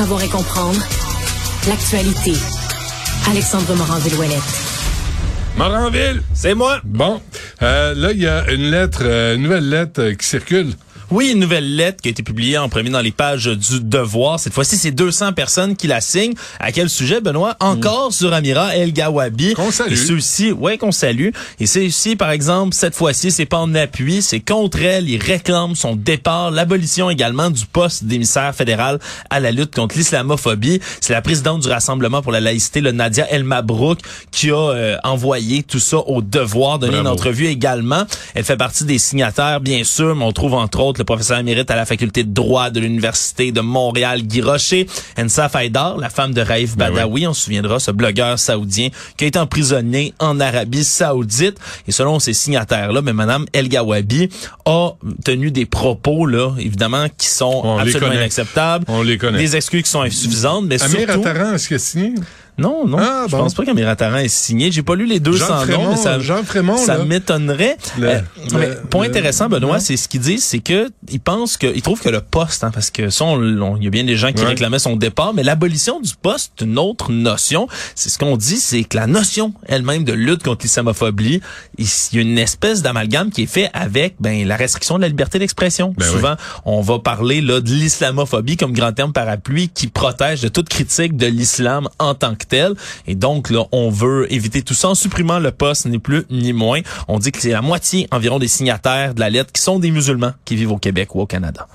savoir et comprendre l'actualité. Alexandre Morand-Villouellette. Moranville, C'est moi. bon, euh, là il y a une lettre, euh, une nouvelle lettre euh, qui circule. Oui, une nouvelle lettre qui a été publiée en premier dans les pages du Devoir. Cette fois-ci, c'est 200 personnes qui la signent. À quel sujet, Benoît? Encore sur Amira El Gawabi. Qu'on salue. Et ceux-ci, ouais, qu'on salue. Et c'est ici, par exemple, cette fois-ci, c'est pas en appui, c'est contre elle. Ils réclament son départ, l'abolition également du poste d'émissaire fédéral à la lutte contre l'islamophobie. C'est la présidente du Rassemblement pour la laïcité, le Nadia El Mabrouk, qui a euh, envoyé tout ça au Devoir, donné une entrevue également. Elle fait partie des signataires, bien sûr, mais on trouve entre autres le professeur émérite à la faculté de droit de l'Université de Montréal, Guy Rocher, Ensa Faidar, la femme de Raif Ben Badawi, on se souviendra, ce blogueur saoudien qui a été emprisonné en Arabie saoudite. Et selon ces signataires-là, mais Madame El Gawabi a tenu des propos, là, évidemment, qui sont On absolument inacceptables. On les connaît. Des excuses qui sont insuffisantes, mais Amir surtout... Attaran, est-ce qu'il a signé? Non, non, Ah, je bon. pense pas qu'Amir Attaran est signé. J'ai pas lu les 200 Jean noms, mais ça, Jean Frémont, ça m'étonnerait. Le- Euh, point le- intéressant, Benoît, c'est ce qu'ils disent, c'est que ils pensent que, ils trouvent que le poste, hein, parce que ça, il y a bien des gens qui Ouais. réclamaient son départ, mais l'abolition du poste, une autre notion. C'est ce qu'on dit, c'est que la notion elle-même de lutte contre l'islamophobie, il y a une espèce d'amalgame qui est fait avec ben la restriction de la liberté d'expression. Ben Souvent, on va parler là de l'islamophobie comme grand terme parapluie qui protège de toute critique de l'islam en tant que Et donc là, on veut éviter tout ça en supprimant le poste, ni plus ni moins. On dit que c'est la moitié environ des signataires de la lettre qui sont des musulmans qui vivent au Québec ou au Canada.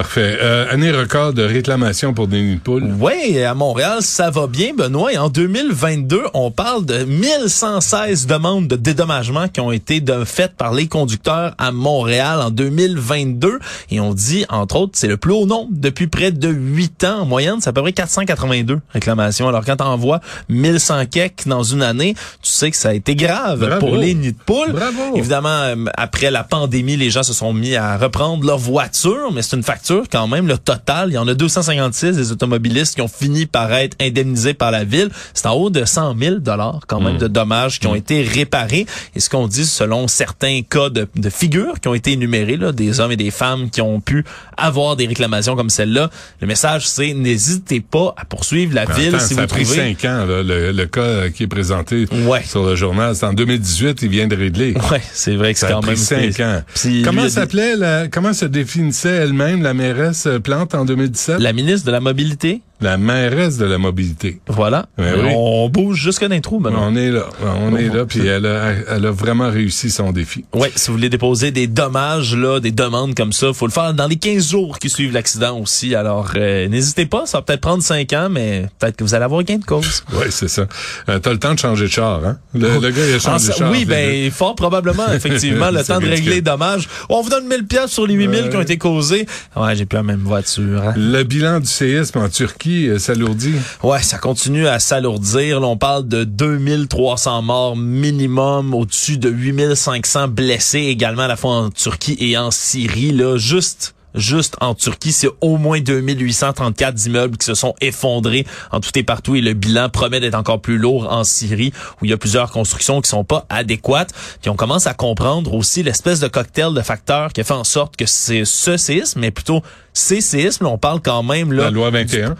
Parfait. Euh, année record de réclamation pour des nids de poules. Oui, à Montréal, ça va bien, Benoît. En 2022, on parle de 1116 demandes de dédommagement qui ont été faites par les conducteurs à Montréal en 2022. Et on dit, entre autres, c'est le plus haut nombre depuis près de 8 ans. En moyenne, c'est à peu près 482 réclamations. Alors, quand on envoies 1100 keks dans une année, tu sais que ça a été grave Bravo. pour les nids de poules. Bravo. Évidemment, euh, après la pandémie, les gens se sont mis à reprendre leur voiture, mais c'est une facture quand même. Le total, il y en a 256 des automobilistes qui ont fini par être indemnisés par la ville. C'est en haut de 100 000 dollars quand même de dommages qui ont été réparés. Et ce qu'on dit selon certains cas de, de figures qui ont été énumérés, là, des hommes et des femmes qui ont pu avoir des réclamations comme celle-là, le message c'est n'hésitez pas à poursuivre la ville Attends, si ça vous a pris trouvez. cinq ans, là, le, le cas qui est présenté Ouais. sur le journal. C'est en 2018, il vient de régler. Ouais, c'est vrai que c'est Ça a quand pris même cinq ans. Puis, comment s'appelait la, comment se définissait elle-même la mairesse Plante en 2017? La, la ministre de la mobilité? Mairesse de la mobilité. Voilà. Ouais, oui. On bouge jusque dans les trous, maintenant. On est là, on est là, puis elle a, elle a vraiment réussi son défi. Ouais, si vous voulez déposer des dommages, là, des demandes comme ça, faut le faire dans les 15 jours qui suivent l'accident aussi. Alors, euh, n'hésitez pas, ça va peut-être prendre 5 ans, mais peut-être que vous allez avoir gain de cause. Oui, c'est ça. Euh, T'as le temps de changer de char, hein? Le, le gars, il a Ah, changé de ça- char. oui, ben, fort probablement, effectivement, le temps de régler les dommages. On vous donne 1000 pièces sur les 8000 qui ont été causés. Ouais, j'ai plus la même voiture. hein. Le bilan du séisme en Turquie euh, s'alourdit? Ouais, ça continue à s'alourdir. On parle de 2300 morts minimum, au-dessus de 8500 blessés également à la fois en Turquie et en Syrie. Là, juste Juste en Turquie, c'est au moins 2834 immeubles qui se sont effondrés en tout et partout et le bilan promet d'être encore plus lourd en Syrie où il y a plusieurs constructions qui sont pas adéquates. Puis on commence à comprendre aussi l'espèce de cocktail de facteurs qui a fait en sorte que c'est ce séisme, mais plutôt ces séismes, on parle quand même là. La loi 21.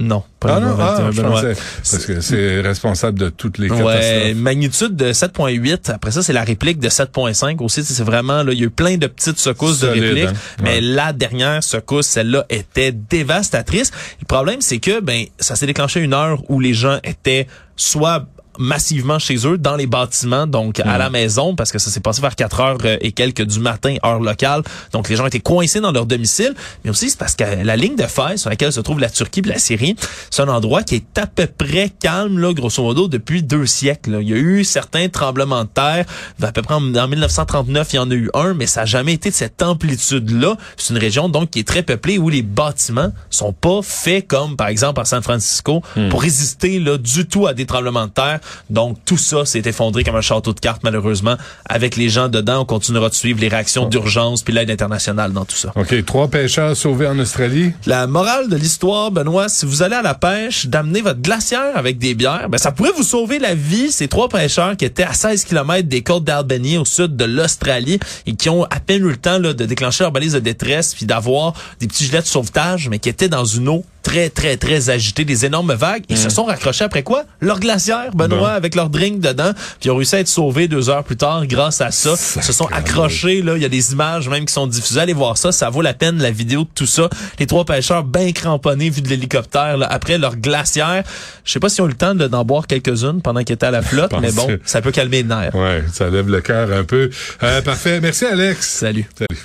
Non, pas Ah non, ah, 21, je Benoît. pensais, parce que c'est responsable de toutes les Ouais, catastrophes. magnitude de 7.8. Après ça, c'est la réplique de 7.5 aussi. C'est vraiment là, il y a eu plein de petites secousses Solide, de répliques, hein? mais Ouais. la dernière secousse, celle-là, était dévastatrice. Le problème, c'est que ben ça s'est déclenché à une heure où les gens étaient soit massivement chez eux dans les bâtiments donc à la maison parce que ça s'est passé vers 4 heures euh, et quelques du matin heure locale. Donc les gens étaient coincés dans leur domicile. Mais aussi c'est parce que la ligne de fer sur laquelle se trouve la Turquie et la Syrie c'est un endroit qui est à peu près calme là grosso modo depuis deux siècles là. il y a eu certains tremblements de terre. À peu près en, en 1939 il y en a eu un mais ça n'a jamais été de cette amplitude là c'est une région donc qui est très peuplée où les bâtiments sont pas faits comme par exemple à San Francisco pour résister là du tout à des tremblements de terre donc tout ça s'est effondré comme un château de cartes malheureusement avec les gens dedans on continuera de suivre les réactions d'urgence puis l'aide internationale dans tout ça OK, trois pêcheurs sauvés en Australie. la morale de l'histoire, Benoît, si vous allez à la pêche, d'amener votre glacière avec des bières, ben ça pourrait vous sauver la vie. Ces trois pêcheurs qui étaient à 16 km des côtes d'Albany au sud de l'Australie et qui ont à peine eu le temps là, de déclencher leur balise de détresse puis d'avoir des petits gilets de sauvetage, mais qui étaient dans une eau très, très, très agité, des énormes vagues. Ils se Mm. sont raccrochés après quoi? Leur glacière, Benoît, avec leur drink dedans. Puis ils ont réussi à être sauvés deux heures plus tard grâce à ça. Ils se sont accrochés, là. Il y a des images même qui sont diffusées. Allez voir ça. Ça vaut la peine, la vidéo de tout ça. Les trois pêcheurs bien cramponnés vu de l'hélicoptère, là, après leur glacière. Je sais pas si on a eu le temps de- d'en boire quelques-unes pendant qu'ils étaient à la flotte, mais bon, que- ça peut calmer les nerfs. Ouais, ça lève le cœur un peu. Euh, parfait. Merci, Alex. Salut. Salut.